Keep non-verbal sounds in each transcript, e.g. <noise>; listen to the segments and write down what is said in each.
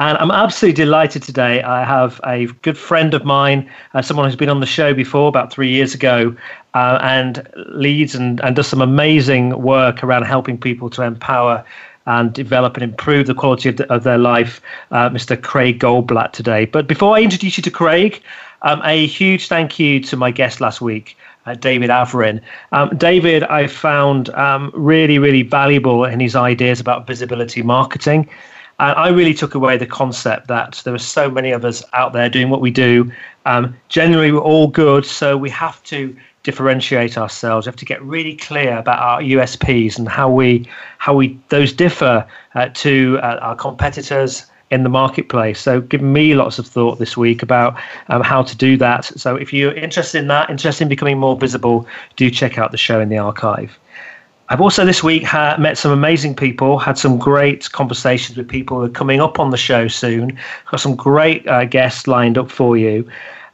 And I'm absolutely delighted today. I have a good friend of mine, uh, someone who's been on the show before about three years ago, uh, and leads and, and does some amazing work around helping people to empower and develop and improve the quality of, the, of their life, uh, Mr. Craig Goldblatt today. But before I introduce you to Craig, um, a huge thank you to my guest last week, uh, David Averin. Um, David, I found um, really, really valuable in his ideas about visibility marketing. And I really took away the concept that there are so many of us out there doing what we do. Um, generally, we're all good, so we have to differentiate ourselves. We have to get really clear about our USPs and how we how we those differ uh, to uh, our competitors in the marketplace. So, given me lots of thought this week about um, how to do that. So, if you're interested in that, interested in becoming more visible, do check out the show in the archive. I've also this week ha- met some amazing people, had some great conversations with people who are coming up on the show soon. Got some great uh, guests lined up for you.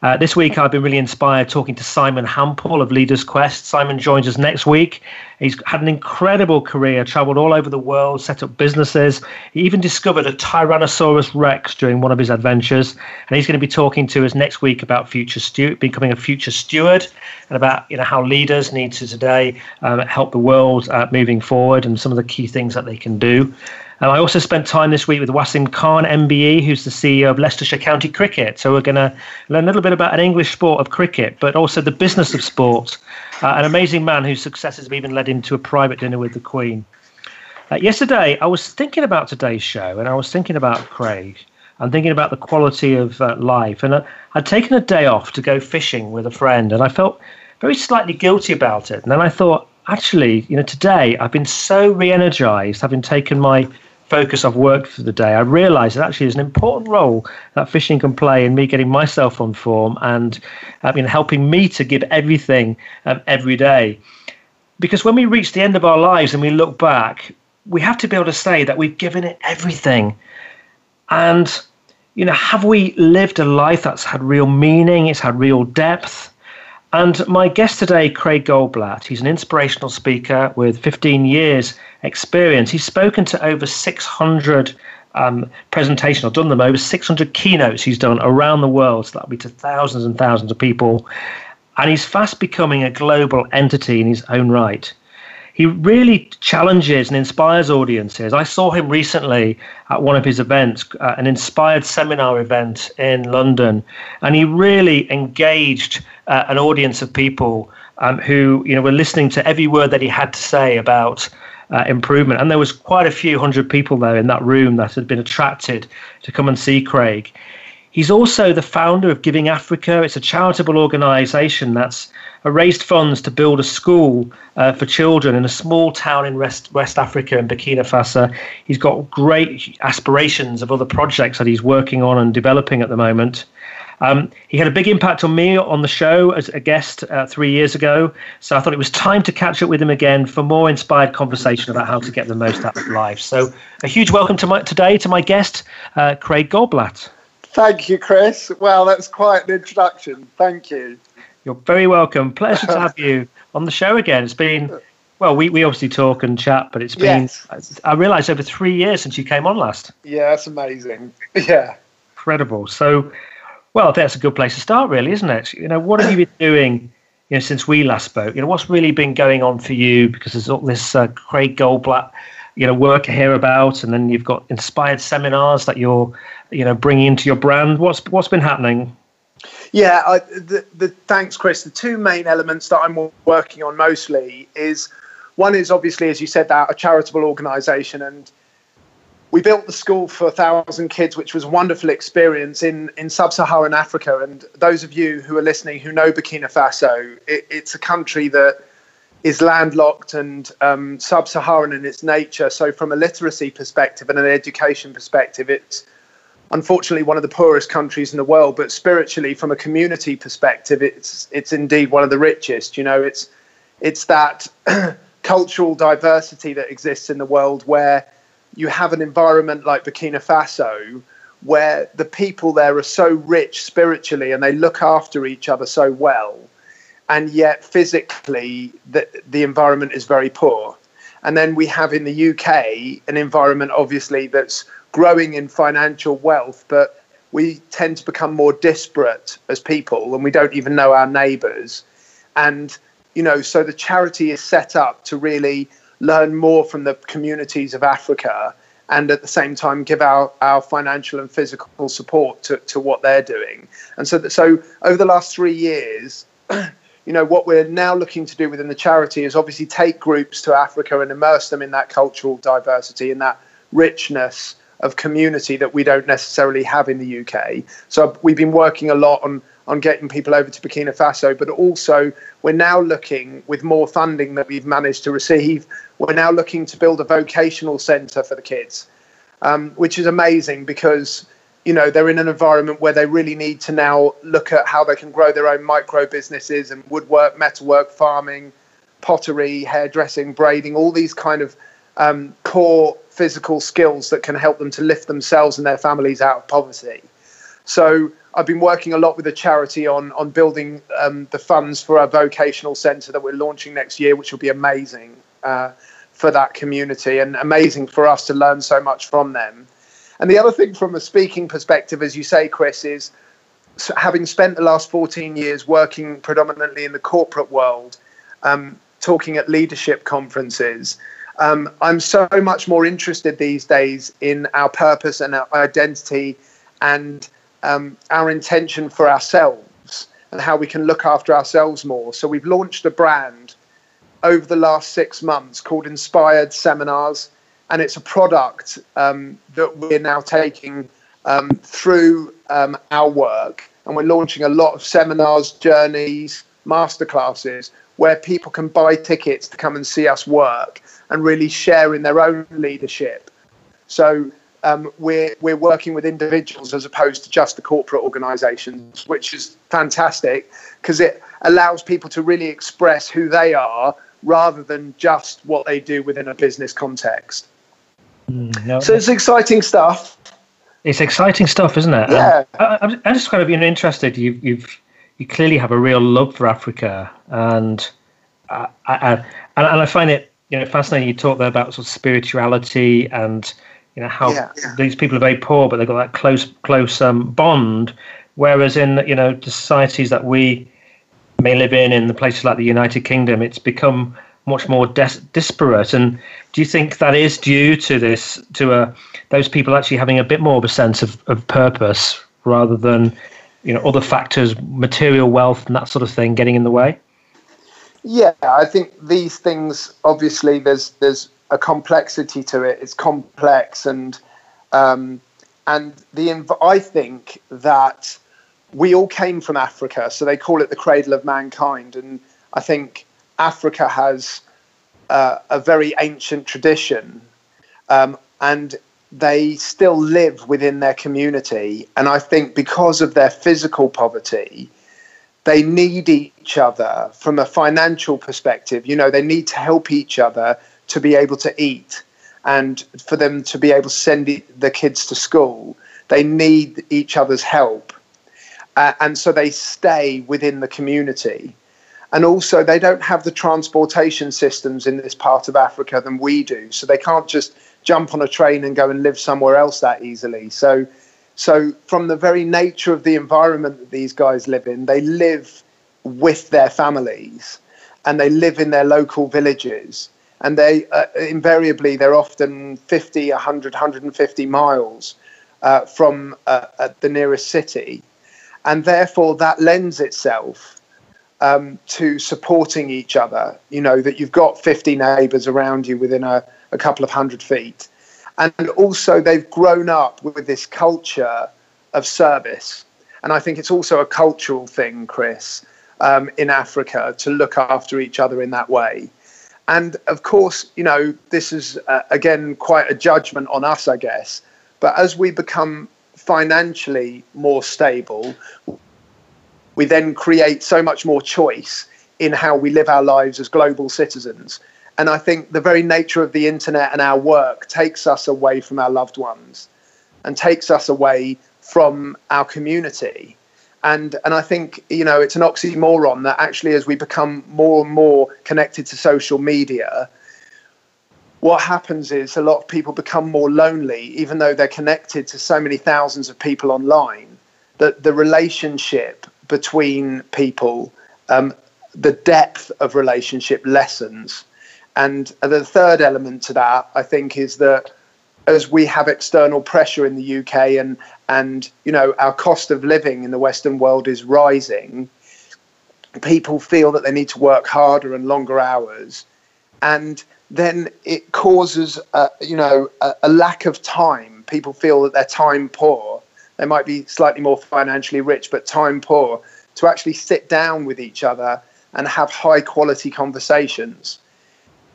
Uh, this week, I've been really inspired talking to Simon Hampel of Leaders Quest. Simon joins us next week. He's had an incredible career, traveled all over the world, set up businesses. He even discovered a Tyrannosaurus Rex during one of his adventures. And he's going to be talking to us next week about future steward, becoming a future steward, and about you know how leaders need to today um, help the world uh, moving forward, and some of the key things that they can do. And I also spent time this week with Wasim Khan, MBE, who's the CEO of Leicestershire County Cricket. So we're going to learn a little bit about an English sport of cricket, but also the business of sport. Uh, an amazing man whose successes have even led him to a private dinner with the Queen. Uh, yesterday, I was thinking about today's show, and I was thinking about Craig. and thinking about the quality of uh, life. And uh, I'd taken a day off to go fishing with a friend, and I felt very slightly guilty about it. And then I thought, actually, you know, today I've been so re-energized, having taken my focus I've worked for the day, I realised that actually there's an important role that fishing can play in me getting myself on form and I mean, helping me to give everything um, every day. Because when we reach the end of our lives and we look back, we have to be able to say that we've given it everything. And, you know, have we lived a life that's had real meaning? It's had real depth. And my guest today, Craig Goldblatt, he's an inspirational speaker with 15 years experience. He's spoken to over 600 um, presentations, I've done them over 600 keynotes he's done around the world. So that'll be to thousands and thousands of people. And he's fast becoming a global entity in his own right. He really challenges and inspires audiences. I saw him recently at one of his events, uh, an inspired seminar event in London, and he really engaged uh, an audience of people um, who you know were listening to every word that he had to say about uh, improvement. And there was quite a few hundred people there in that room that had been attracted to come and see Craig. He's also the founder of Giving Africa. It's a charitable organization that's raised funds to build a school uh, for children in a small town in West, West Africa in Burkina Faso. He's got great aspirations of other projects that he's working on and developing at the moment. Um, he had a big impact on me on the show as a guest uh, three years ago. So I thought it was time to catch up with him again for more inspired conversation about how to get the most out of life. So a huge welcome to my, today to my guest, uh, Craig Goldblatt. Thank you, Chris. Well, that's quite an introduction. Thank you. You're very welcome. Pleasure to have you on the show again. It's been, well, we, we obviously talk and chat, but it's been, yes. I realised, over three years since you came on last. Yeah, that's amazing. <laughs> Yeah. Incredible. So, well, that's a good place to start, really, isn't it? You know, what have you been <coughs> doing you know, since we last spoke. You know, what's really been going on for you? Because there's all this uh, Craig Goldblatt, you know, work here about, and then you've got inspired seminars that you're, you know, bringing into your brand. What's what's been happening? Yeah, I, the, the, thanks, Chris. The two main elements that I'm working on mostly is one is obviously, as you said, that a charitable organisation, and we built the school for a thousand kids, which was a wonderful experience in, in sub-Saharan Africa. And those of you who are listening who know Burkina Faso, it, it's a country that is landlocked and um, sub-Saharan in its nature. So, from a literacy perspective and an education perspective, it's unfortunately one of the poorest countries in the world. But spiritually, from a community perspective, it's it's indeed one of the richest. You know, it's it's that <clears throat> cultural diversity that exists in the world where you have an environment like Burkina Faso where the people there are so rich spiritually and they look after each other so well, and yet physically the, the environment is very poor. And then we have in the UK an environment, obviously, that's growing in financial wealth, but we tend to become more disparate as people and we don't even know our neighbours. And, you know, so the charity is set up to really learn more from the communities of Africa and at the same time give our, our financial and physical support to, to what they're doing. And so, that, so over the last three years, <clears throat> you know, what we're now looking to do within the charity is obviously take groups to Africa and immerse them in that cultural diversity and that richness of community that we don't necessarily have in the UK. So we've been working a lot on on getting people over to Burkina Faso, but also we're now looking with more funding that we've managed to receive. We're now looking to build a vocational centre for the kids, um, which is amazing because you know they're in an environment where they really need to now look at how they can grow their own micro businesses and woodwork, metalwork, farming, pottery, hairdressing, braiding, all these kind of um, core physical skills that can help them to lift themselves and their families out of poverty. So I've been working a lot with a charity on on building um, the funds for our vocational centre that we're launching next year, which will be amazing uh, for that community and amazing for us to learn so much from them. And the other thing, from a speaking perspective, as you say, Chris, is having spent the last 14 years working predominantly in the corporate world, um, talking at leadership conferences. Um, I'm so much more interested these days in our purpose and our identity and um, our intention for ourselves and how we can look after ourselves more. So we've launched a brand over the last six months called Inspired Seminars, and it's a product um, that we're now taking um, through um, our work, and we're launching a lot of seminars, journeys, masterclasses where people can buy tickets to come and see us work and really share in their own leadership. So um, we're we're working with individuals as opposed to just the corporate organisations, which is fantastic because it allows people to really express who they are rather than just what they do within a business context. Mm, no, so it's exciting stuff. It's exciting stuff, isn't it? Yeah. Um, I, am just kind of interested. You, you've you clearly have a real love for Africa, and I, I, and I find it you know fascinating. You talk there about sort of spirituality and you know how yeah, yeah. these people are very poor, but they've got that close close um, bond. Whereas in you know the societies that we may live in, in the places like the United Kingdom, it's become much more des- disparate. And do you think that is due to this, to uh, those people actually having a bit more of a sense of, of purpose rather than you know other factors, material wealth and that sort of thing, getting in the way? Yeah, I think these things obviously there's there's a complexity to it. It's complex, and um, and the I think that we all came from Africa, so they call it the cradle of mankind, and I think Africa has uh, a very ancient tradition, um, and they still live within their community, and I think because of their physical poverty. They need each other from a financial perspective. You know, they need to help each other to be able to eat and for them to be able to send the kids to school, they need each other's help. Uh, and so they stay within the community. And also, they don't have the transportation systems in this part of Africa than we do. So they can't just jump on a train and go and live somewhere else that easily. So, so from the very nature of the environment that these guys live in, they live with their families and they live in their local villages and they uh, invariably they're often 50 100 150 miles uh, from uh, the nearest city. And therefore that lends itself um, to supporting each other. You know that you've got 50 neighbors around you within a, a couple of hundred feet. And also they've grown up with this culture of service. And i think it's also a cultural thing chris um, in africa to look after each other in that way and of course, you know, this is uh, again quite a judgment on us, I guess. But as we become financially more stable, we then create so much more choice in how we live our lives as global citizens. And I think the very nature of the internet and our work takes us away from our loved ones and takes us away from our community and and I think you know it's an oxymoron that actually as we become more and more connected to social media, what happens is a lot of people become more lonely, even though they're connected to so many thousands of people online. That the relationship between people, um, the depth of relationship lessens, and the third element to that, I think, is that as we have external pressure in the UK and and you know our cost of living in the Western world is rising, people feel that they need to work harder and longer hours, and then it causes a, you know a, a lack of time. People feel that they're time poor. They might be slightly more financially rich, but time poor to actually sit down with each other and have high quality conversations.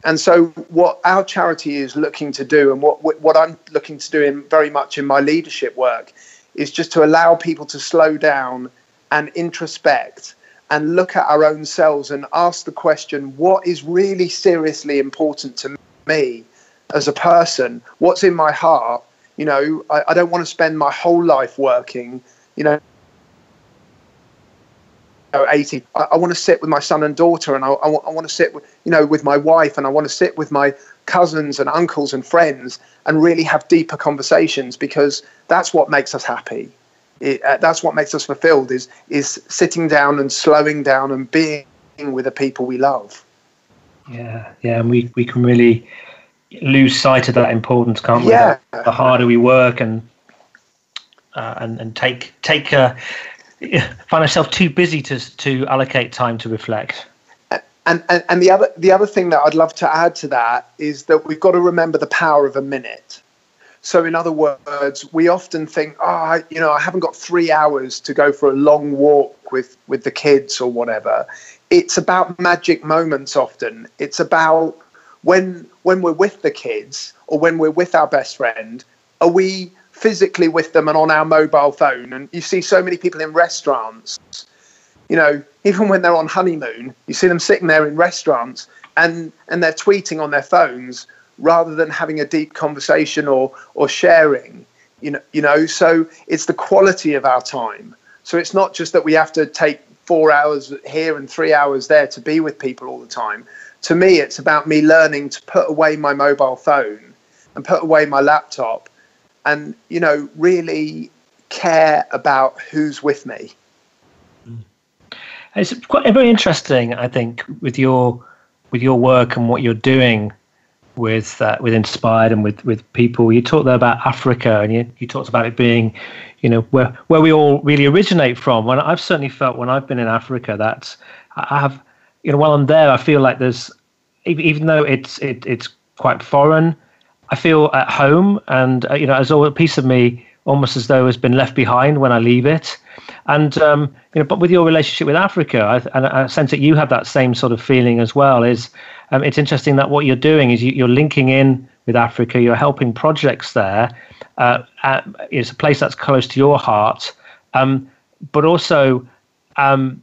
And so, what our charity is looking to do, and what what I'm looking to do in very much in my leadership work, is just to allow people to slow down and introspect and look at our own selves and ask the question: What is really seriously important to me as a person? What's in my heart? You know, I, I don't want to spend my whole life working. You know, 80 i, I want to sit with my son and daughter and I, I, I want to sit with, you know with my wife and i want to sit with my cousins and uncles and friends and really have deeper conversations because that's what makes us happy. It, uh, that's what makes us fulfilled is is sitting down and slowing down and being with the people we love. Yeah yeah and we we can really lose sight of that importance can't we? Yeah. the harder we work and uh, and and take take uh, <laughs> find myself too busy to to allocate time to reflect. And, and and the other the other thing that I'd love to add to that is that we've got to remember the power of a minute. So in other words, we often think, oh, you know, I haven't got three hours to go for a long walk with with the kids or whatever. It's about magic moments. Often, it's about when when we're with the kids or when we're with our best friend. Are we physically with them and on our mobile phone. And you see so many people in restaurants, you know, even when they're on honeymoon, you see them sitting there in restaurants and, and they're tweeting on their phones rather than having a deep conversation or, or sharing. You know, you know, so it's the quality of our time. So it's not just that we have to take four hours here and three hours there to be with people all the time. To me, it's about me learning to put away my mobile phone and put away my laptop and you know really care about who's with me. It's quite very interesting, I think, with your with your work and what you're doing with uh, with Inspired and with with people. You talked there about Africa, and you, you talked about it being, you know, where where we all really originate from. When I've certainly felt when I've been in Africa that I have, you know, while I'm there, I feel like there's even though it's it, it's quite foreign I feel at home, and uh, you know, as a piece of me almost as though has been left behind when I leave it. And um, you know, but with your relationship with Africa, I, and I sense that you have that same sort of feeling as well. Is um, it's interesting that what you're doing is you, are linking in with Africa. You're helping projects there. Uh, at, it's a place that's close to your heart, um, but also um,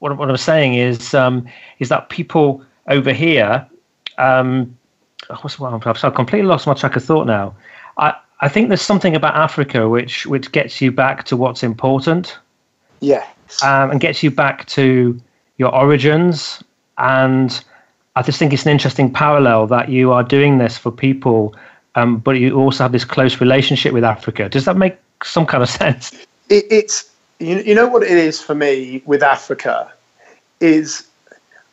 what, what, I'm saying is um, is that people over here um, what's well, I've completely lost my track of thought now. I, I think there's something about Africa which which gets you back to what's important. Yeah. Um, and gets you back to your origins. And I just think it's an interesting parallel that you are doing this for people, um, but you also have this close relationship with Africa. Does that make some kind of <laughs> sense? It, it's you, you know what it is for me with Africa is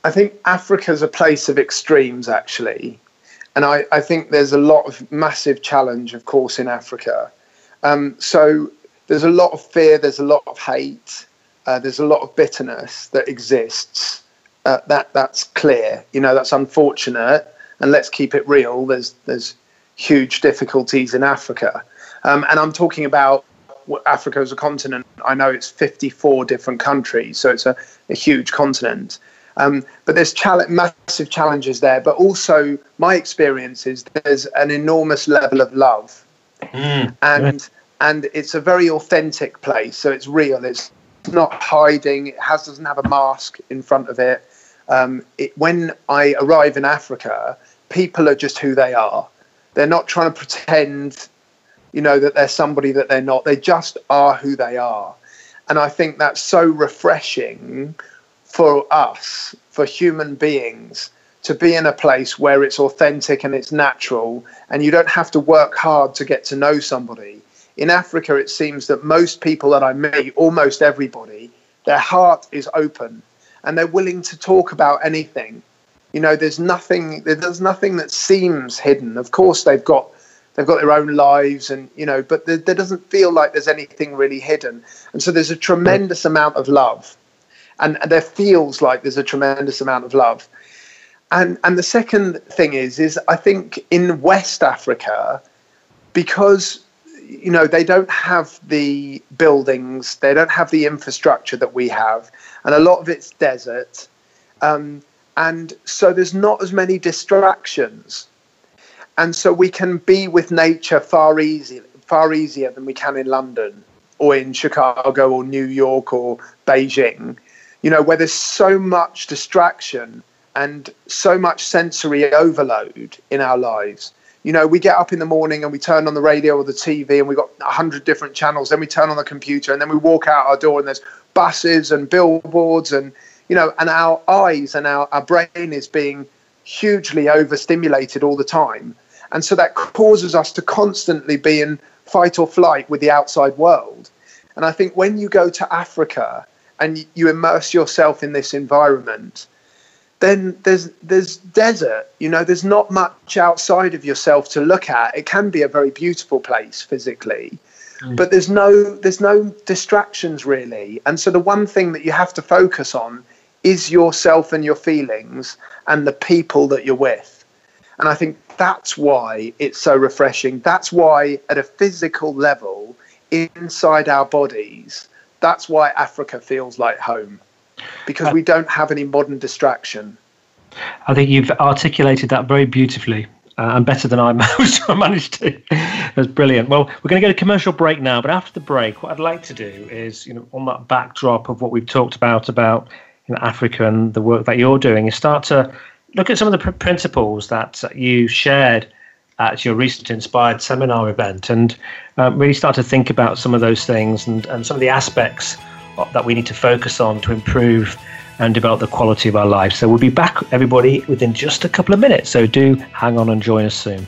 I think Africa's a place of extremes, actually. And I, I think there's a lot of massive challenge, of course, in Africa. Um, so there's a lot of fear, there's a lot of hate, uh, there's a lot of bitterness that exists. Uh, that that's clear. You know, that's unfortunate. And let's keep it real. There's there's huge difficulties in Africa, um, and I'm talking about Africa as a continent. I know it's 54 different countries, so it's a, a huge continent. Um, but there's challenge, massive challenges there. But also, my experience is there's an enormous level of love, mm, and right. and it's a very authentic place. So it's real. It's not hiding. It has doesn't have a mask in front of it. Um, it when I arrive in Africa, people are just who they are. They're not trying to pretend, you know, that they're somebody that they're not. They just are who they are, and I think that's so refreshing for us, for human beings, to be in a place where it's authentic and it's natural, and you don't have to work hard to get to know somebody. In Africa, it seems that most people that I meet, almost everybody, their heart is open and they're willing to talk about anything. You know, there's nothing. There's nothing that seems hidden. Of course, they've got they've got their own lives, and you know, but there, there doesn't feel like there's anything really hidden. And so there's a tremendous amount of love and, there feels like there's a tremendous amount of love. And and the second thing is is I think in West Africa, because you know they don't have the buildings, they don't have the infrastructure that we have, and a lot of it's desert, um, and so there's not as many distractions, and so we can be with nature far easier far easier than we can in London or in Chicago or New York or Beijing you know, where there's so much distraction and so much sensory overload in our lives. You know, we get up in the morning and we turn on the radio or the TV and we've got a hundred different channels. Then we turn on the computer and then we walk out our door and there's buses and billboards and, you know, and our eyes and our, our brain is being hugely overstimulated all the time. And so that causes us to constantly be in fight or flight with the outside world. And I think when you go to Africa and you immerse yourself in this environment, then there's there's desert. You know, there's not much outside of yourself to look at. It can be a very beautiful place physically, mm. but there's no there's no distractions really. And so the one thing that you have to focus on is yourself and your feelings and the people that you're with. And I think that's why it's so refreshing. That's why at a physical level inside our bodies that's why Africa feels like home because we don't have any modern distraction. I think you've articulated that very beautifully. Uh, and better than I <laughs> managed to. That's brilliant. Well, we're going to get a commercial break now, but after the break, what I'd like to do is, you know, on that backdrop of what we've talked about about you know, Africa and the work that you're doing, is start to look at some of the pr- principles that you shared at your recent inspired seminar event and um, really start to think about some of those things and, and some of the aspects that we need to focus on to improve and develop the quality of our lives. So we'll be back, everybody, within just a couple of minutes. So do hang on and join us soon.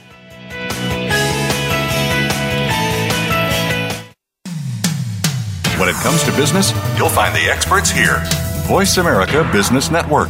When it comes to business, you'll find the experts here. Voice America Business Network.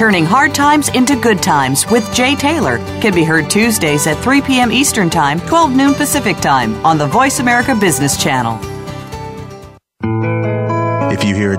Turning Hard Times into Good Times with Jay Taylor can be heard Tuesdays at 3 p.m. Eastern Time, 12 noon Pacific Time on the Voice America Business Channel.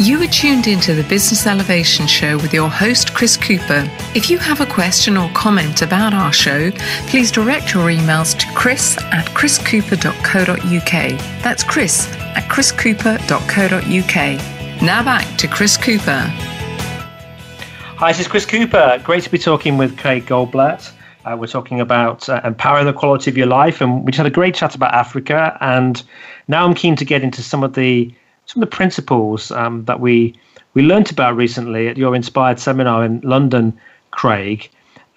You are tuned into the Business Elevation Show with your host, Chris Cooper. If you have a question or comment about our show, please direct your emails to chris at chriscooper.co.uk. That's chris at chriscooper.co.uk. Now back to Chris Cooper. Hi, this is Chris Cooper. Great to be talking with Craig Goldblatt. Uh, we're talking about uh, empowering the quality of your life, and we just had a great chat about Africa. And now I'm keen to get into some of the some of the principles um, that we we learnt about recently at your Inspired seminar in London, Craig.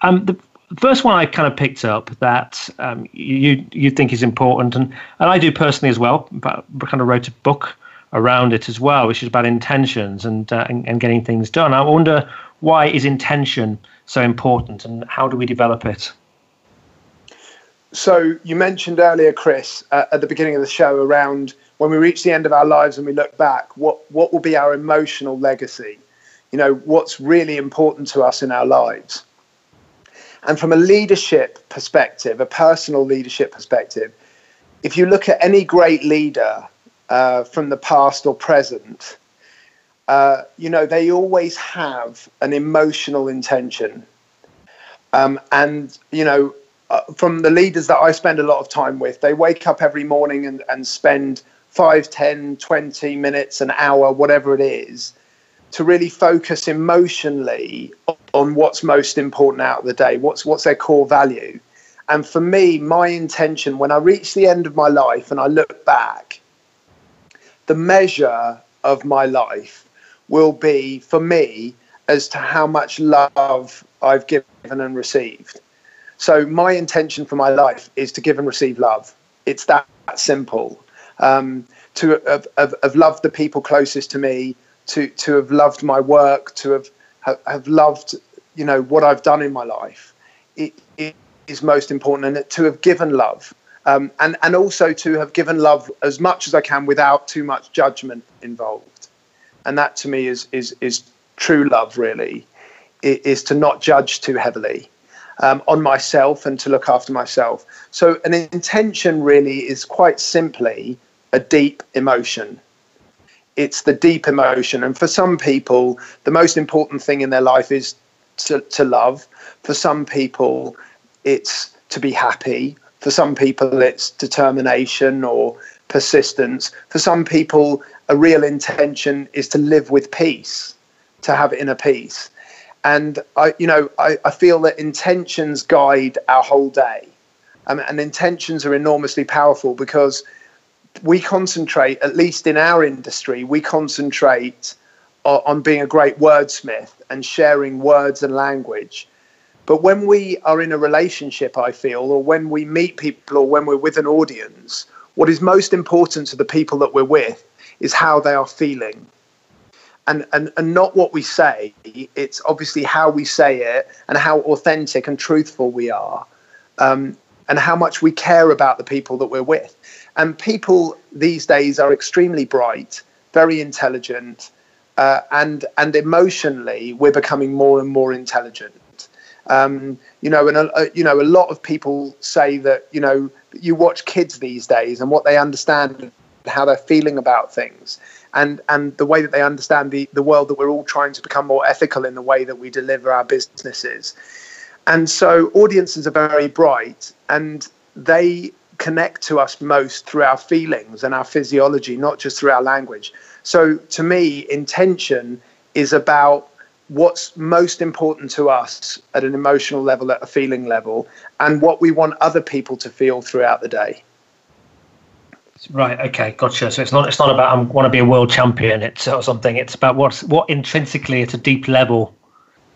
Um, the first one I kind of picked up that um, you you think is important, and, and I do personally as well. But kind of wrote a book around it as well, which is about intentions and, uh, and and getting things done. I wonder why is intention so important, and how do we develop it? So you mentioned earlier, Chris, uh, at the beginning of the show around when we reach the end of our lives and we look back, what, what will be our emotional legacy? You know, what's really important to us in our lives? And from a leadership perspective, a personal leadership perspective, if you look at any great leader uh, from the past or present, uh, you know, they always have an emotional intention. Um, and, you know, uh, from the leaders that I spend a lot of time with, they wake up every morning and, and spend 5, 10, 20 minutes, an hour, whatever it is, to really focus emotionally on what's most important out of the day, what's what's their core value. And for me, my intention when I reach the end of my life and I look back, the measure of my life will be for me as to how much love I've given and received. So my intention for my life is to give and receive love. It's that simple um, to have, have, have, loved the people closest to me, to to have loved my work, to have have, have loved you know what I've done in my life. It, it is most important, and to have given love, um, and and also to have given love as much as I can without too much judgment involved. And that to me is is is true love. Really, it is to not judge too heavily. Um, on myself and to look after myself. So, an intention really is quite simply a deep emotion. It's the deep emotion. And for some people, the most important thing in their life is to, to love. For some people, it's to be happy. For some people, it's determination or persistence. For some people, a real intention is to live with peace, to have inner peace. And I, you know, I, I feel that intentions guide our whole day. Um, and intentions are enormously powerful because we concentrate, at least in our industry, we concentrate on, being a great wordsmith and sharing words and language. But when we are in a relationship, I feel, or when we meet people or when we're with an audience, what is most important to the people that we're with is how they are feeling. And, and, and not what we say, it's obviously how we say it and how authentic and truthful we are, um, and how much we care about the people that we're with. And people these days are extremely bright, very intelligent, uh, and and emotionally we're becoming more and more intelligent. Um, you know, and uh, you know, a lot of people say that you know you watch kids these days and what they understand, how they're feeling about things, and and the way that they understand the the world that we're all trying to become more ethical in the way that we deliver our businesses. And so audiences are very bright, and they connect to us most through our feelings and our physiology, not just through our language. So to me, intention is about what's most important to us at an emotional level, at a feeling level, and what we want other people to feel throughout the day. Right. Okay. Gotcha. So it's not it's not about I want to be a world champion. It's or something. It's about what what intrinsically at a deep level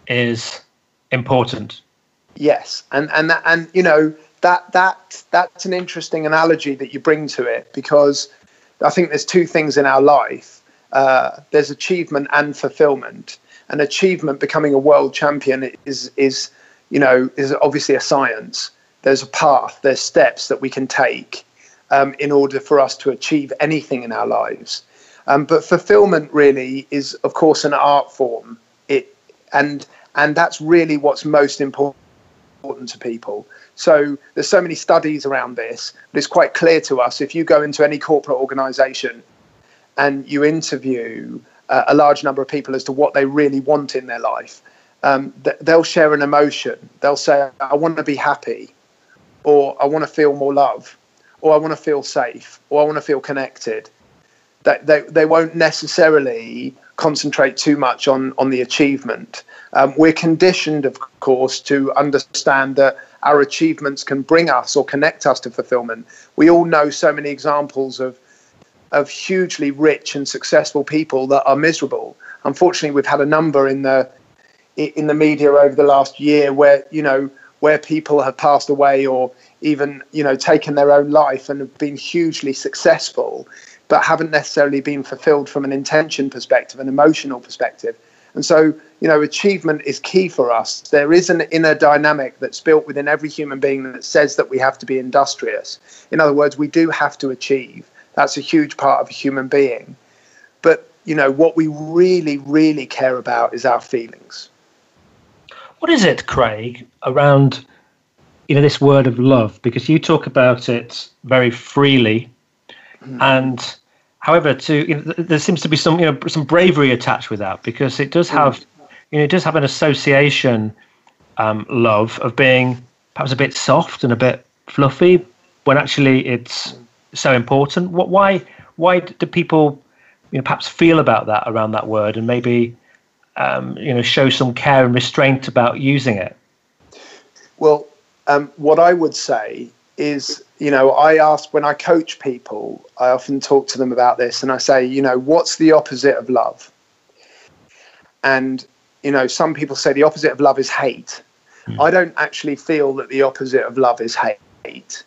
is important. Yes, and and that, and you know that that that's an interesting analogy that you bring to it because I think there's two things in our life. Uh, there's achievement and fulfillment. And achievement, becoming a world champion, is is you know is obviously a science. There's a path. There's steps that we can take um, in order for us to achieve anything in our lives. Um, but fulfillment really is, of course, an art form. It and and that's really what's most important to people. So there's so many studies around this, but it's quite clear to us if you go into any corporate organisation and you interview uh, a large number of people as to what they really want in their life, um, th- they'll share an emotion. They'll say, "I want to be happy," or "I want to feel more love," or "I want to feel safe," or "I want to feel connected." That they, they won't necessarily concentrate too much on on the achievement. Um, we're conditioned, of course, to understand that our achievements can bring us or connect us to fulfillment. We all know so many examples of of hugely rich and successful people that are miserable. Unfortunately, we've had a number in the in the media over the last year where you know where people have passed away or even you know taken their own life and have been hugely successful but haven't necessarily been fulfilled from an intention perspective an emotional perspective and so you know achievement is key for us there is an inner dynamic that's built within every human being that says that we have to be industrious in other words we do have to achieve that's a huge part of a human being. But, you know, what we really, really care about is our feelings. What is it, Craig, around, you know, this word of love? Because you talk about it very freely. Mm. And, however, to you know, there seems to be some, you know, some bravery attached with that because it does have, you know, it does have an association, um, love, of being perhaps a bit soft and a bit fluffy when actually it's so important? What, why why do people you know perhaps feel about that around that word and maybe um, you know show some care and restraint about using it? Well, um, what I would say is, you know, I ask when I coach people, I often talk to them about this, and I say, you know, what's the opposite of love? And you know, some people say the opposite of love is hate. Mm. I don't actually feel that the opposite of love is hate.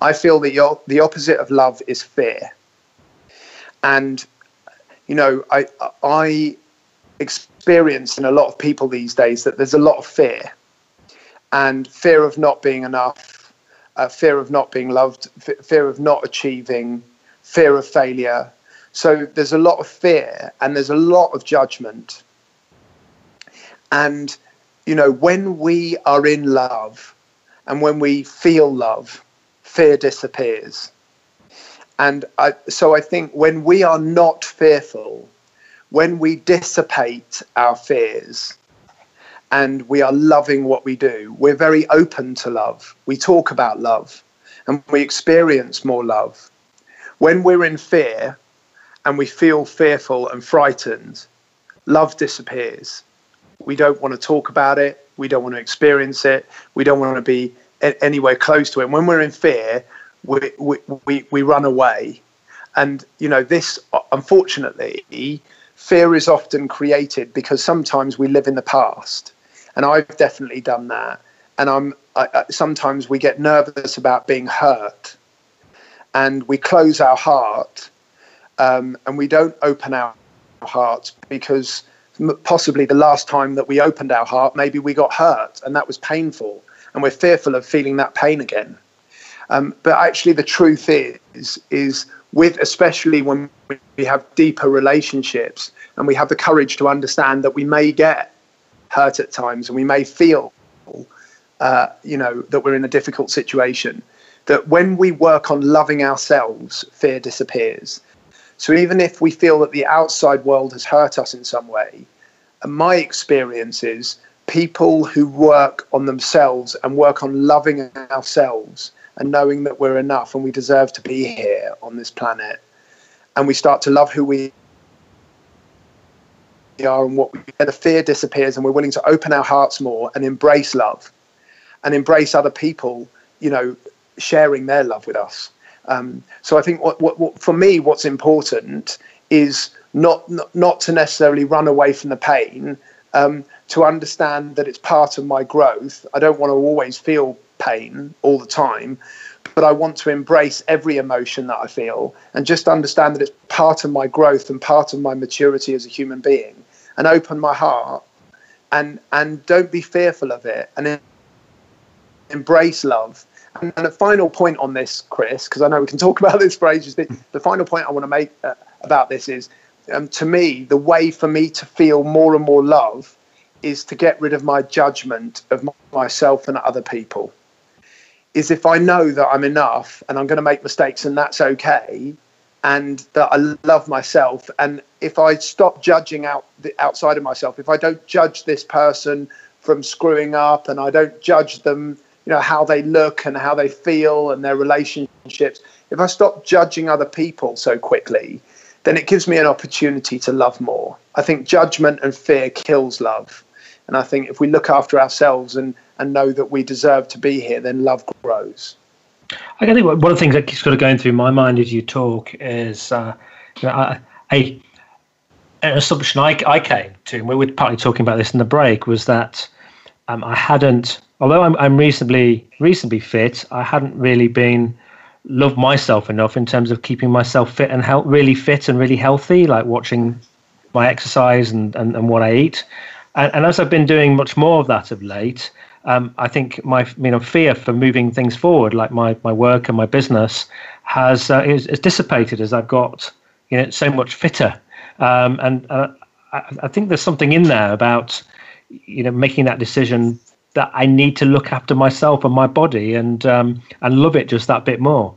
I feel that the opposite of love is fear. And, you know, I, I experience in a lot of people these days that there's a lot of fear and fear of not being enough, uh, fear of not being loved, f- fear of not achieving, fear of failure. So there's a lot of fear and there's a lot of judgment. And, you know, when we are in love and when we feel love, fear disappears. And I, so I think when we are not fearful, when we dissipate our fears and we are loving what we do, we're very open to love. We talk about love and we experience more love. When we're in fear and we feel fearful and frightened, love disappears. We don't want to talk about it. We don't want to experience it. We don't want to be anywhere close to it. And when we're in fear, we, we, we, we run away. And, you know, this, unfortunately, fear is often created because sometimes we live in the past. And I've definitely done that. And I'm, I, I, sometimes we get nervous about being hurt and we close our heart um, and we don't open our hearts because possibly the last time that we opened our heart, maybe we got hurt and that was painful and we're fearful of feeling that pain again. Um, but actually, the truth is, is with especially when we have deeper relationships and we have the courage to understand that we may get hurt at times and we may feel, uh, you know, that we're in a difficult situation. That when we work on loving ourselves, fear disappears. So even if we feel that the outside world has hurt us in some way, and my experience is people who work on themselves and work on loving ourselves and knowing that we're enough and we deserve to be here on this planet and we start to love who we are and what we the fear disappears and we're willing to open our hearts more and embrace love and embrace other people you know sharing their love with us um, so i think what, what, what, for me what's important is not, not not to necessarily run away from the pain um, to understand that it's part of my growth. I don't want to always feel pain all the time, but I want to embrace every emotion that I feel and just understand that it's part of my growth and part of my maturity as a human being and open my heart and and don't be fearful of it and embrace love. And, and a final point on this, Chris, because I know we can talk <laughs> about this for ages. The, the final point I want to make uh, about this is, um, to me, the way for me to feel more and more love is to get rid of my judgment of myself and other people is if I know that I'm enough and I'm going to make mistakes and that's okay, and that I love myself, and if I stop judging out the outside of myself, if I don't judge this person from screwing up, and I don't judge them, you know how they look and how they feel and their relationships, if I stop judging other people so quickly, then it gives me an opportunity to love more. I think judgment and fear kills love. And I think if we look after ourselves and, and know that we deserve to be here, then love grows. I think one of the things that keeps sort of going through my mind as you talk is uh, you know, a, an assumption I, I came to, and we were partly talking about this in the break, was that um, I hadn't, although I'm, I'm reasonably reasonably fit, I hadn't really been loved myself enough in terms of keeping myself fit and health, really fit and really healthy, like watching my exercise and, and, and what I eat. And, and, as I've been doing much more of that of late, um, I think my you know fear for moving things forward, like my, my work and my business, has uh, is, is dissipated as I've got you know so much fitter. Um, and uh, I, I, think there's something in there about you know making that decision that I need to look after myself and my body and um, and love it just that bit more.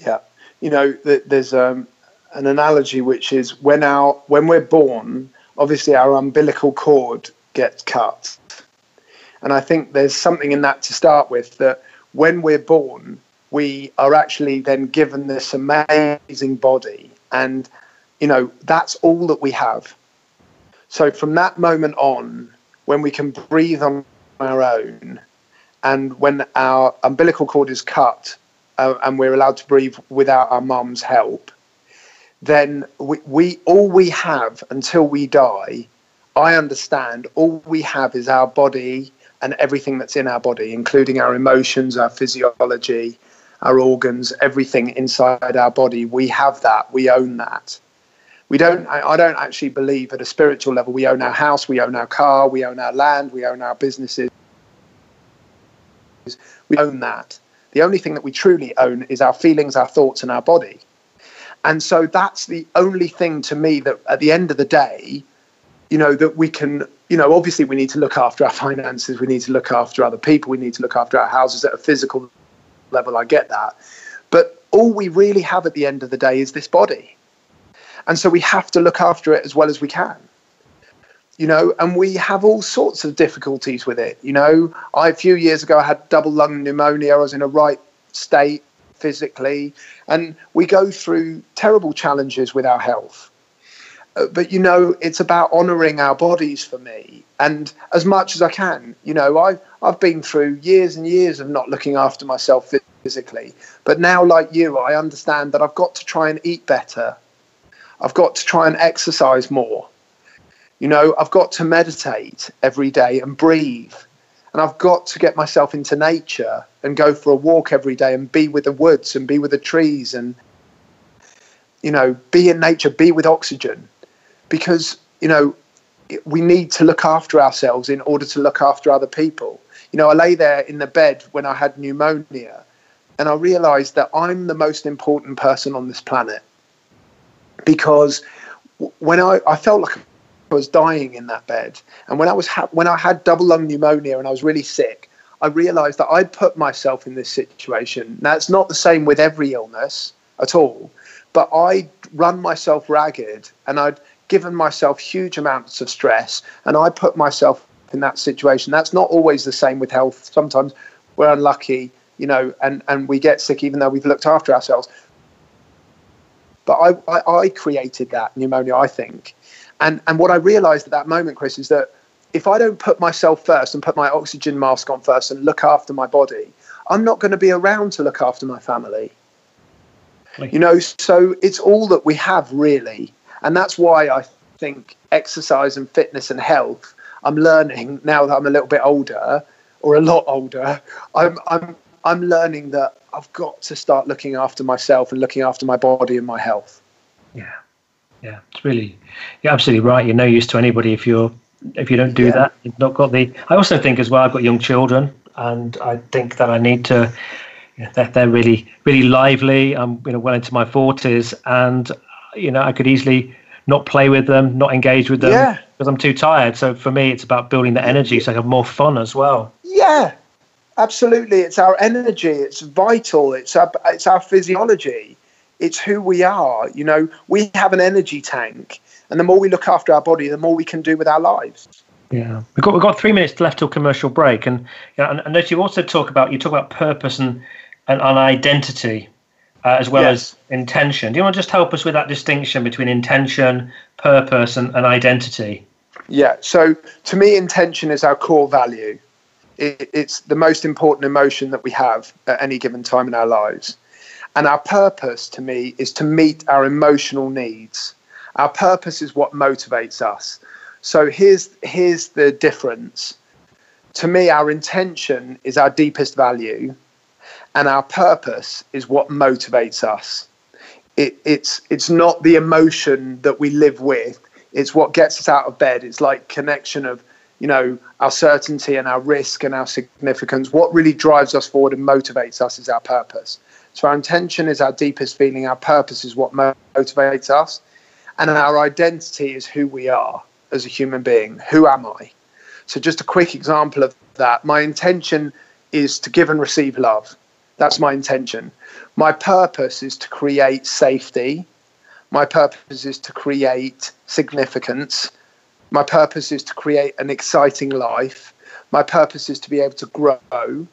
Yeah, you know, there's um, an analogy which is when our when we're born obviously our umbilical cord gets cut. And I think there's something in that to start with that when we're born, we are actually then given this amazing body. And, you know, that's all that we have. So from that moment on, when we can breathe on our own, and when our umbilical cord is cut uh, and we're allowed to breathe without our mum's help, then we, we all we have until we die, I understand all we have is our body and everything that's in our body, including our emotions, our physiology, our organs, everything inside our body. We have that. We own that. We don't. I don't actually believe at a spiritual level we own our house, we own our car, we own our land, we own our businesses. We own that. The only thing that we truly own is our feelings, our thoughts, and our body. And so that's the only thing to me that at the end of the day, you know, that we can, you know, obviously we need to look after our finances, we need to look after other people, we need to look after our houses at a physical level. I get that. But all we really have at the end of the day is this body. And so we have to look after it as well as we can. You know, and we have all sorts of difficulties with it. You know, I, a few years ago, I had double lung pneumonia. I was in a right state physically, and we go through terrible challenges with our health. But you know, it's about honouring our bodies for me, and as much as I can. You know, I've I've been through years and years of not looking after myself physically, but now, like you, I understand that I've got to try and eat better. I've got to try and exercise more. You know, I've got to meditate every day and breathe and I've got to get myself into nature and go for a walk every day and be with the woods and be with the trees and, you know, be in nature, be with oxygen. Because, you know, we need to look after ourselves in order to look after other people. You know, I lay there in the bed when I had pneumonia and I realized that I'm the most important person on this planet because when I, I felt like I was dying in that bed. And when I was ha- when I had double lung pneumonia and I was really sick, I realised that I'd put myself in this situation. Now it's not the same with every illness at all, but I'd run myself ragged and I'd given myself huge amounts of stress and I put myself in that situation. That's not always the same with health. Sometimes we're unlucky, you know, and, and we get sick even though we've looked after ourselves. But I, I, I created that pneumonia, I think. And and what I realized at that moment, Chris, is that if I don't put myself first and put my oxygen mask on first and look after my body, I'm not going to be around to look after my family. You know, so it's all that we have really. And that's why I think exercise and fitness and health I'm learning now that I'm a little bit older or a lot older. I'm I'm I'm learning that I've got to start looking after myself and looking after my body and my health. Yeah, yeah, it's really you're absolutely right. You're no use to anybody if you're if you don't do yeah. that. You've not got the. I also think as well. I've got young children, and I think that I need to. You know, they're, they're really really lively. I'm you know well into my forties, and you know I could easily not play with them, not engage with them yeah. because I'm too tired. So for me, it's about building the energy so I have more fun as well. Yeah, absolutely. It's our energy. It's vital. It's our it's our physiology. It's who we are. You know, we have an energy tank, and the more we look after our body, the more we can do with our lives. Yeah, we've got we've got three minutes left till commercial break, and you know, and, and notice you also talk about you talk about purpose and and, and identity uh, as well yes. as intention. Do you want to just help us with that distinction between intention, purpose, and, and identity? Yeah. So to me, intention is our core value. It, it's the most important emotion that we have at any given time in our lives. And our purpose to me is to meet our emotional needs. Our purpose is what motivates us. So here's here's the difference. To me, our intention is our deepest value, and our purpose is what motivates us. It, it's it's not the emotion that we live with. It's what gets us out of bed. It's like connection of you know our certainty and our risk and our significance. What really drives us forward and motivates us is our purpose. So our intention is our deepest feeling. Our purpose is what motivates us, and our identity is who we are as a human being. Who am I? So just a quick example of that. My intention is to give and receive love. That's my intention. My purpose is to create safety. My purpose is to create significance. My purpose is to create an exciting life. My purpose is to be able to grow.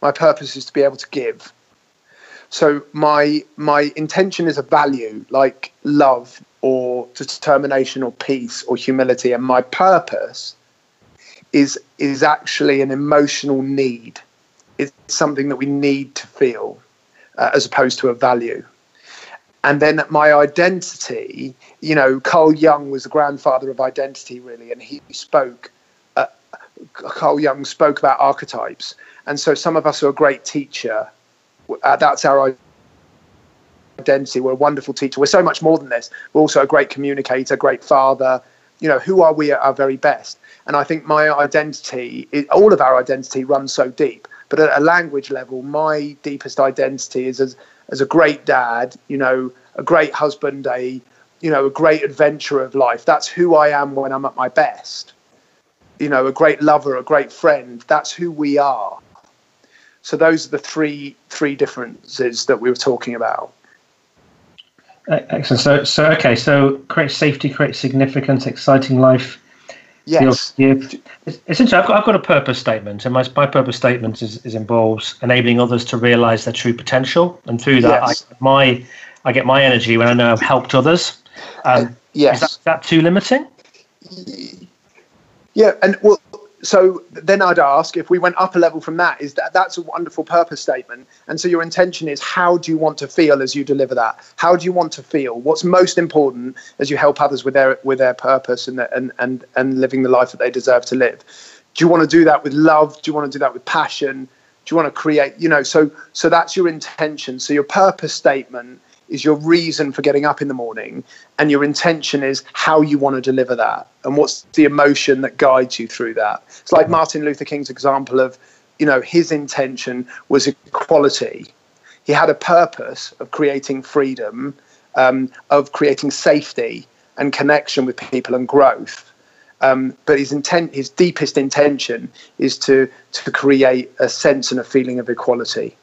My purpose is to be able to give. So my my intention is a value like love or determination or peace or humility and my purpose is is actually an emotional need it's something that we need to feel uh, as opposed to a value. And then my identity, you know, Carl Jung was the grandfather of identity, really, and he spoke. Uh, Carl Jung spoke about archetypes, and so some of us are a great teacher. Uh, that's our identity. We're a wonderful teacher. We're so much more than this. We're also a great communicator, great father. You know, who are we at our very best? And I think my identity, all of our identity, runs so deep but at a language level, my deepest identity is as as a great dad, you know, a great husband, a you know, a great adventurer of life. That's who I am when I'm at my best. You know, a great lover, a great friend. That's who we are. So those are the three three differences that we were talking about. Excellent. So, so okay. So, create safety, create significance, exciting life, Yes. Essentially, I've got, I've got a purpose statement, and my, my purpose statement is, is involves enabling others to realize their true potential, and through that, yes. I, my I get my energy when I know I've helped others. Um, yes. Is that, is that too limiting? Yeah, and well, so then I'd ask if we went up a level from that, is that that's a wonderful purpose statement. And so your intention is how do you want to feel as you deliver that? How do you want to feel? What's most important as you help others with their with their purpose and and and and living the life that they deserve to live? Do you want to do that with love? Do you want to do that with passion? Do you want to create, you know, so so that's your intention. So your purpose statement is your reason for getting up in the morning and your intention is how you want to deliver that and what's the emotion that guides you through that. It's like martin luther king's example of you know his intention was equality. He had a purpose of creating freedom um, of creating safety and connection with people and growth. Um, but his intent his deepest intention is to to create a sense and a feeling of equality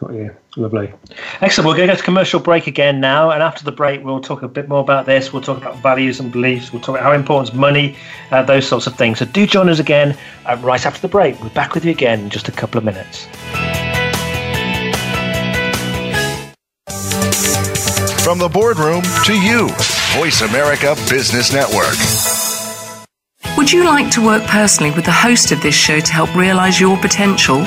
Got you. Lovely. Excellent. We're going to go to commercial break again now. And after the break, we'll talk a bit more about this. We'll talk about values and beliefs. We'll talk about how important is money, uh, those sorts of things. So do join us again uh, right after the break. We're back with you again in just a couple of minutes. From the boardroom to you, Voice America Business Network. Would you like to work personally with the host of this show to help realize your potential?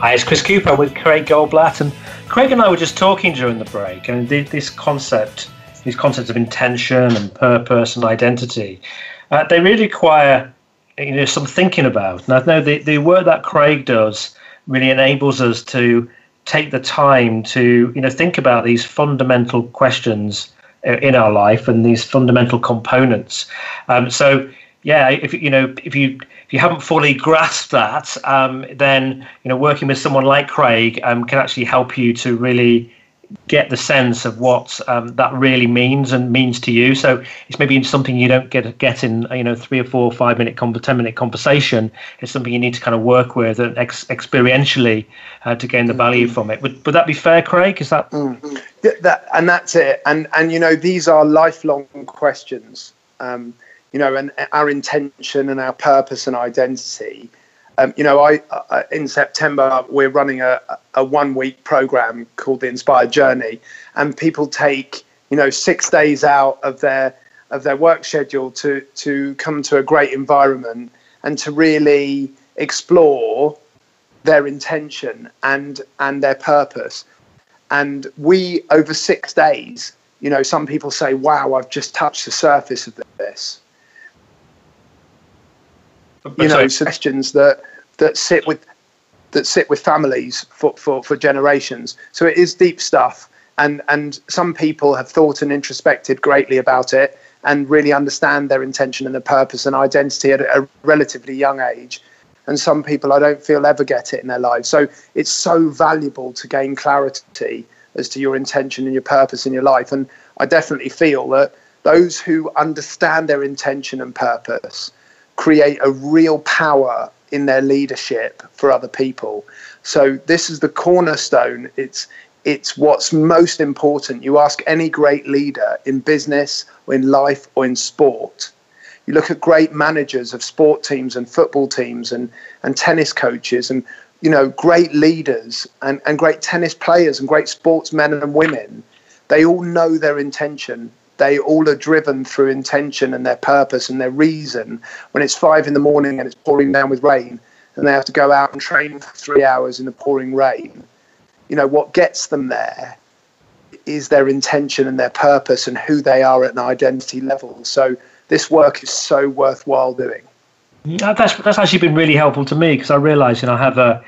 Hi, it's Chris Cooper with Craig Goldblatt, and Craig and I were just talking during the break, and this concept, these concepts of intention and purpose and identity, uh, they really require you know some thinking about. And I know the the work that Craig does really enables us to take the time to you know think about these fundamental questions uh, in our life and these fundamental components. Um, so yeah, if you know if you if you haven't fully grasped that, um, then you know working with someone like Craig um, can actually help you to really get the sense of what um, that really means and means to you. So it's maybe something you don't get get in you know three or four, or five minute, ten minute conversation. It's something you need to kind of work with and ex- experientially uh, to gain the value mm-hmm. from it. Would would that be fair, Craig? Is that? Mm-hmm. Yeah, that and that's it. And and you know these are lifelong questions. Um, you know, and our intention and our purpose and identity. Um, you know, I, uh, in September we're running a, a one week program called the Inspired Journey, and people take you know six days out of their of their work schedule to to come to a great environment and to really explore their intention and and their purpose. And we over six days, you know, some people say, "Wow, I've just touched the surface of this." You know, suggestions that that sit with that sit with families for, for, for generations. So it is deep stuff. And, and some people have thought and introspected greatly about it and really understand their intention and their purpose and identity at a relatively young age. And some people I don't feel ever get it in their lives. So it's so valuable to gain clarity as to your intention and your purpose in your life. And I definitely feel that those who understand their intention and purpose create a real power in their leadership for other people. So this is the cornerstone. It's it's what's most important. You ask any great leader in business or in life or in sport. You look at great managers of sport teams and football teams and, and tennis coaches and you know great leaders and, and great tennis players and great sportsmen and women. They all know their intention they all are driven through intention and their purpose and their reason. When it's five in the morning and it's pouring down with rain, and they have to go out and train for three hours in the pouring rain, you know, what gets them there is their intention and their purpose and who they are at an identity level. So this work is so worthwhile doing. That's that's actually been really helpful to me because I realise, you know, I have a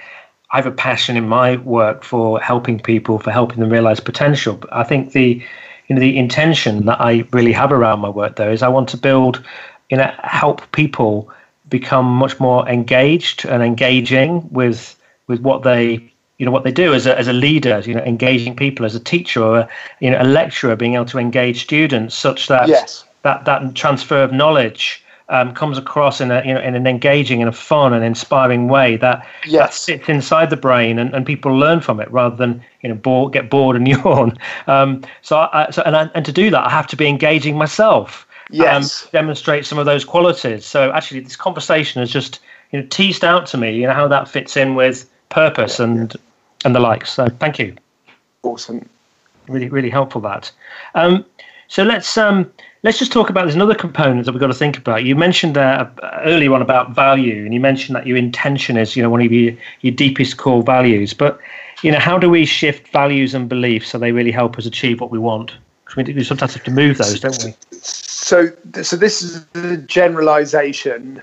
I have a passion in my work for helping people, for helping them realise potential. But I think the you know the intention that I really have around my work though is I want to build you know help people become much more engaged and engaging with with what they you know what they do as a, as a leader you know engaging people as a teacher or a, you know a lecturer being able to engage students such that yes. that that transfer of knowledge um, comes across in a you know in an engaging and a fun and inspiring way that yes. that sits inside the brain and, and people learn from it rather than you know bore, get bored and <laughs> yawn. Um, so I, so and I, and to do that I have to be engaging myself. Um, yes. Um, demonstrate some of those qualities. So actually, this conversation has just you know teased out to me you know how that fits in with purpose yeah, and yeah. and the likes. So thank you. Awesome. Really really helpful that. Um, So let's um, let's just talk about there's another component that we've got to think about. You mentioned uh, earlier on about value, and you mentioned that your intention is you know one of your your deepest core values. But you know, how do we shift values and beliefs so they really help us achieve what we want? Because we sometimes have to move those, don't we? So, so this is the generalization,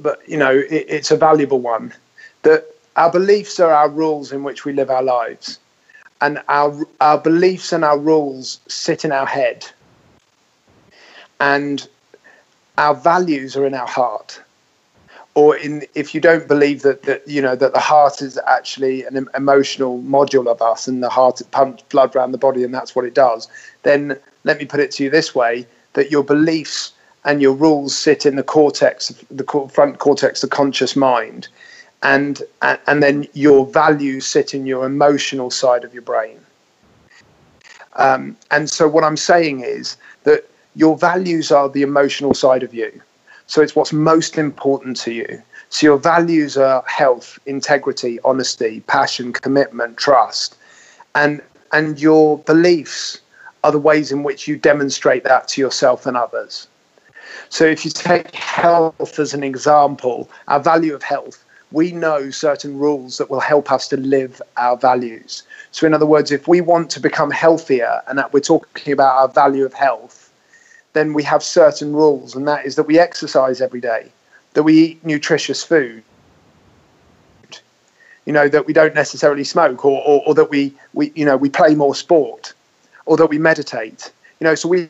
but you know, it, it's a valuable one. That our beliefs are our rules in which we live our lives, and our our beliefs and our rules sit in our head, and our values are in our heart. Or in if you don't believe that that you know that the heart is actually an emotional module of us and the heart pumps blood around the body and that's what it does then let me put it to you this way that your beliefs and your rules sit in the cortex the front cortex the conscious mind. And and then your values sit in your emotional side of your brain. Um, and so what i'm saying is that your values are the emotional side of you so it's what's most important to you. So your values are health, integrity, honesty, passion, commitment, trust. And and your beliefs are the ways in which you demonstrate that to yourself and others. So if you take health as an example, our value of health, we know certain rules that will help us to live our values. So in other words, if we want to become healthier and that we're talking about our value of health, then we have certain rules, and that is that we exercise every day, that we eat nutritious food, you know, that we don't necessarily smoke, or, or, or that we, we, you know, we play more sport, or that we meditate. You know, so we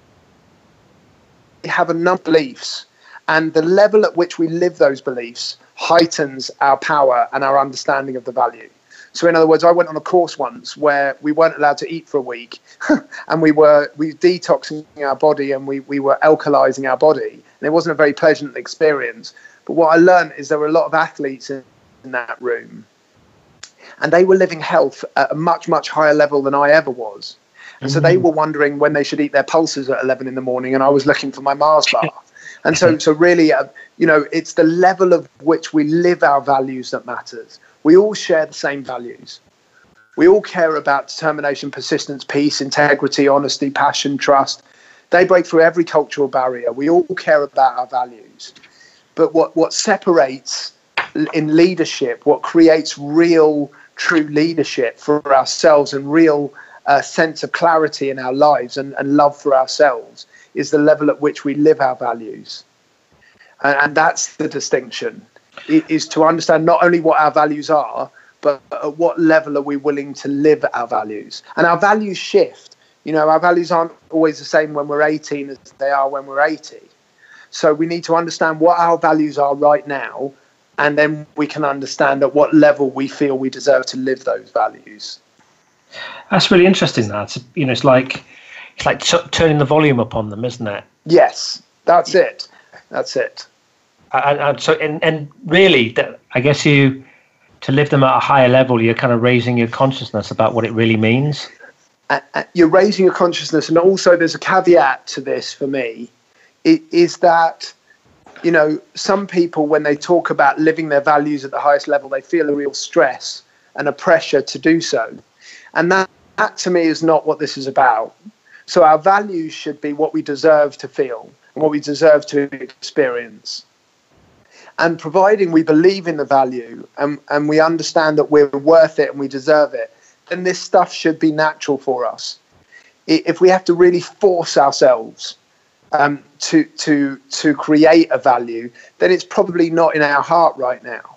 have enough beliefs, and the level at which we live those beliefs heightens our power and our understanding of the value. So in other words, I went on a course once where we weren't allowed to eat for a week, <laughs> and we were we detoxing our body and we we were alkalizing our body, and it wasn't a very pleasant experience. But what I learned is there were a lot of athletes in, in that room, and they were living health at a much much higher level than I ever was. And so they mm. were wondering when they should eat their pulses at 11 in the morning, and I was looking for my Mars <laughs> bar. And so, so really, uh, you know, it's the level of which we live our values that matters we all share the same values. We all care about determination, persistence, peace, integrity, honesty, passion, trust. They break through every cultural barrier. We all care about our values. But what, what separates in leadership, what creates real, true leadership for ourselves and real uh, sense of clarity in our lives and, and love for ourselves is the level at which we live our values. And, and that's the distinction is to understand not only what our values are, but at what level are we willing to live our values? And our values shift. You know, our values aren't always the same when we're 18 as they are when we're 80. So we need to understand what our values are right now, and then we can understand at what level we feel we deserve to live those values. That's really interesting. That you know, it's like it's like t- turning the volume up on them, isn't it? Yes, that's it. That's it and, and so and, and really that i guess you to live them at a higher level you're kind of raising your consciousness about what it really means. Uh, you're raising your consciousness and also there's a caveat to this for me. It, is that you know some people when they talk about living their values at the highest level they feel a real stress and a pressure to do so. And that, that to me is not what this is about. So our values should be what we deserve to feel and what we deserve to experience and providing we believe in the value and, and we understand that we're worth it and we deserve it, then this stuff should be natural for us. If we have to really force ourselves um, to, to, to create a value, then it's probably not in our heart right now.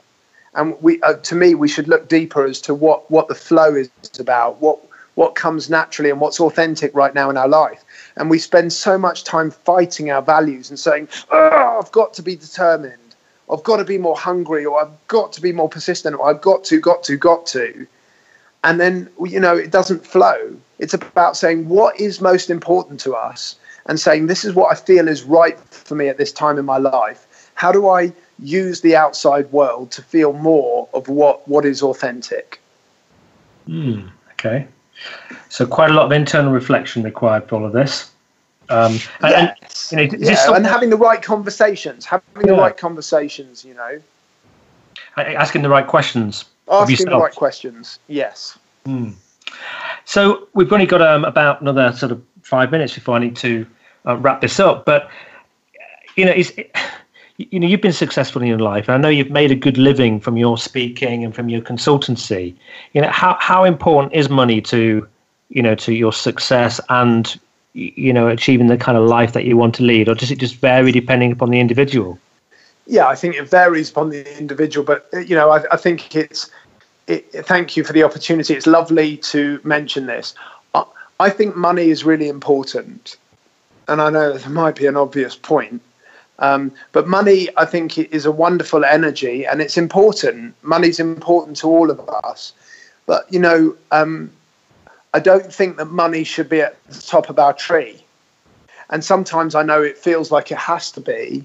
And we, uh, to me, we should look deeper as to what, what the flow is about, what, what comes naturally and what's authentic right now in our life. And we spend so much time fighting our values and saying, oh, I've got to be determined. I've got to be more hungry or I've got to be more persistent or I've got to, got to, got to. And then, you know, it doesn't flow. It's about saying what is most important to us and saying this is what I feel is right for me at this time in my life. How do I use the outside world to feel more of what, what is authentic? Mm, okay. So, quite a lot of internal reflection required for all of this. Um, and, yes. and, you know, yeah, and having the right conversations, having yeah. the right conversations, you know. Asking the right questions. Asking the right questions, yes. Mm. So we've only got um, about another sort of five minutes before I need to uh, wrap this up. But you know, it's, you know, you've been successful in your life, and I know you've made a good living from your speaking and from your consultancy. You know, how how important is money to you know to your success and you know achieving the kind of life that you want to lead, or does it just vary depending upon the individual? Yeah, I think it varies upon the individual, but you know, I, I think it's. It, thank you for the opportunity. It's lovely to mention this. I, I think money is really important, and I know there might be an obvious point, um, but money, I think, is a wonderful energy, and it's important. Money's important to all of us, but you know, um, I don't think that money should be at the top of our tree. And sometimes I know it feels like it has to be,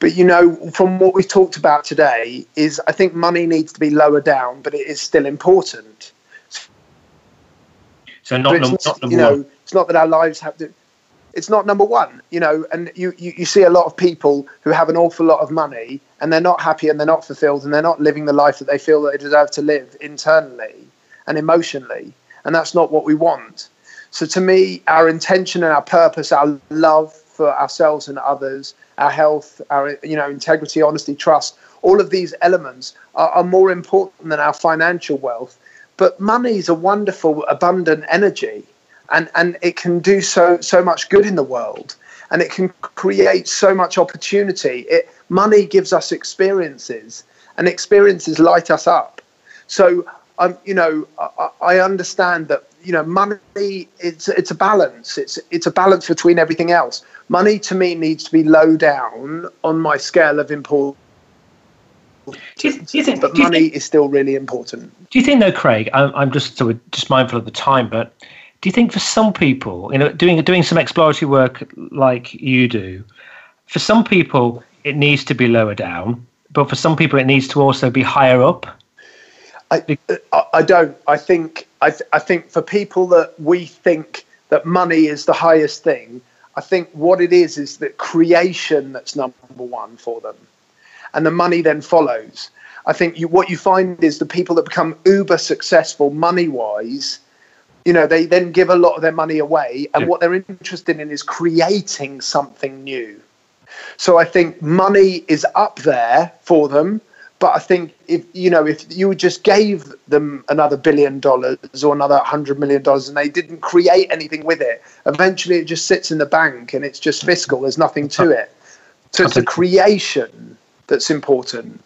but you know, from what we've talked about today, is I think money needs to be lower down, but it is still important. So not, num- not number you know, one. it's not that our lives have to. It's not number one, you know, and you, you, you see a lot of people who have an awful lot of money and they're not happy and they're not fulfilled and they're not living the life that they feel that they deserve to live internally and emotionally. And that's not what we want. So to me, our intention and our purpose, our love for ourselves and others, our health, our you know integrity, honesty, trust, all of these elements are, are more important than our financial wealth. But money is a wonderful, abundant energy, and and it can do so so much good in the world, and it can create so much opportunity. It money gives us experiences, and experiences light us up. So um, you know, I, I understand that you know money it's it's a balance it's it's a balance between everything else money to me needs to be low down on my scale of importance Do you, do you think? but money think- is still really important Do you think, though, Craig? I'm, I'm just sort of just mindful of the time, but do you think for some people, you know, doing doing some exploratory work like you do, for some people it needs to be lower down, but for some people it needs to also be higher up. I, uh, I, I don't i think I, th- I think for people that we think that money is the highest thing i think what it is is that creation that's number one for them and the money then follows i think you, what you find is the people that become uber successful money wise you know they then give a lot of their money away and Yeah. what they're interested in is creating something new so I think money is up there for them. But I think if you know if you just gave them another billion dollars or another hundred million dollars and they didn't create anything with it, eventually it just sits in the bank and it's just fiscal. There's nothing to it. So it's the creation that's important.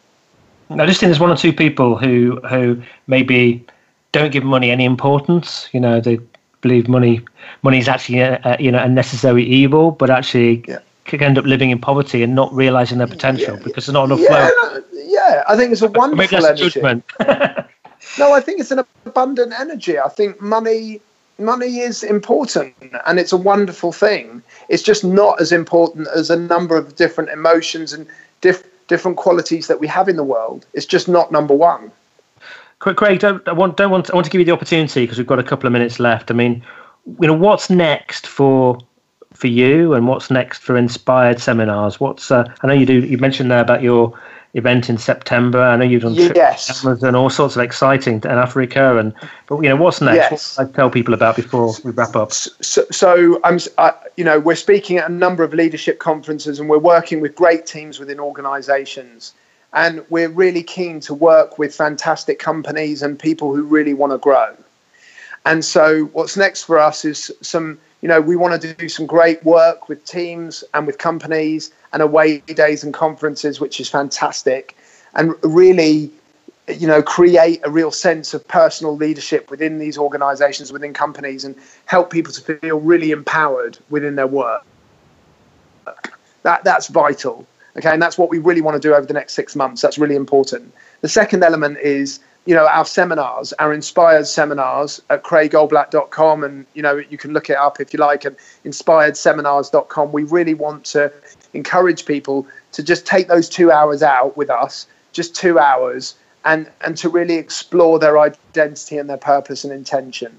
I just think there's one or two people who who maybe don't give money any importance. You know, they believe money money is actually a, a, you know a necessary evil, but actually Yeah. could end up living in poverty and not realizing their potential because there's not enough Yeah, flow. Yeah. I think it's a wonderful energy. <laughs> No, I think it's an abundant energy. I think money money is important and it's a wonderful thing. It's just not as important as a number of different emotions and diff- different qualities that we have in the world. It's just not number one. Craig, Craig, don't I want don't want I want to give you the opportunity because we've got a couple of minutes left. I mean, you know, what's next for for you, and what's next for Inspired Seminars? What's uh, I know you do. You mentioned there about your event in September. I know you've done trips Yes. to Amazon, all sorts of exciting in Africa, and but you know, what's next? Yes. What I tell people about before we wrap up? So, so I'm, I, you know, we're speaking at a number of leadership conferences, and we're working with great teams within organisations, and we're really keen to work with fantastic companies and people who really want to grow. And so, what's next for us is some, you know, we want to do some great work with teams and with companies and away days and conferences, which is fantastic, and really, you know, create a real sense of personal leadership within these organizations, within companies, and help people to feel really empowered within their work. That, that's vital. Okay, and that's what we really want to do over the next six months. That's really important. The second element is, you know, our seminars, our inspired seminars at craiggoldblatt.com. And, you know, you can look it up if you like at inspiredseminars.com. We really want to encourage people to just take those two hours out with us, just two hours, and, and to really explore their identity and their purpose and intention.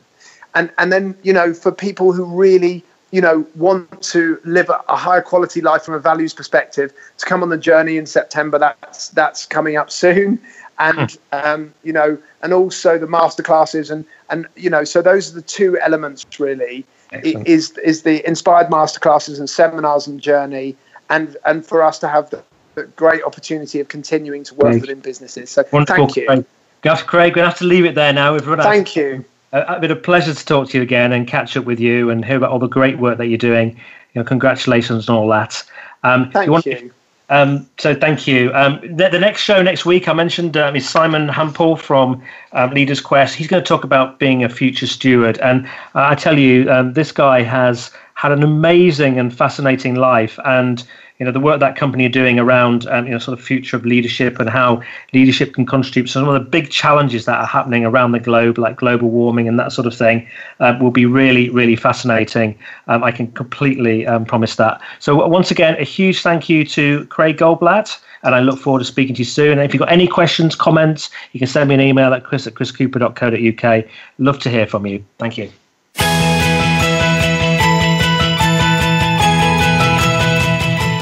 And, and then, you know, for people who really you know, want to live a higher quality life from a values perspective, to come on the journey in September. That's that's coming up soon, and um, you know, and also the masterclasses and and you know, so those are the two elements really. is is the inspired masterclasses and seminars and journey, and and for us to have the, the great opportunity of continuing to work within businesses. So Wonderful. thank you. Craig. Craig, we're going to have to leave it there now. We've run Thank you. Uh, it's been a pleasure to talk to you again and catch up with you and hear about all the great work that you're doing. You know, congratulations on all that. Um, thank you. Want, you. Um, so thank you. Um, the, the, next show next week, I mentioned, um, is Simon Hampel from um, Leaders Quest. He's going to talk about being a future steward. And uh, I tell you, um, this guy has had an amazing and fascinating life. And you know the work that company are doing around um, you know sort of future of leadership and how leadership can contribute to some of the big challenges that are happening around the globe, like global warming and that sort of thing, uh, will be really really fascinating. Um, I can completely um, promise that. So once again, a huge thank you to Craig Goldblatt. And I look forward to speaking to you soon. And if you've got any questions, comments, you can send me an email at chris at chriscooper.co.uk. Love to hear from you. Thank you.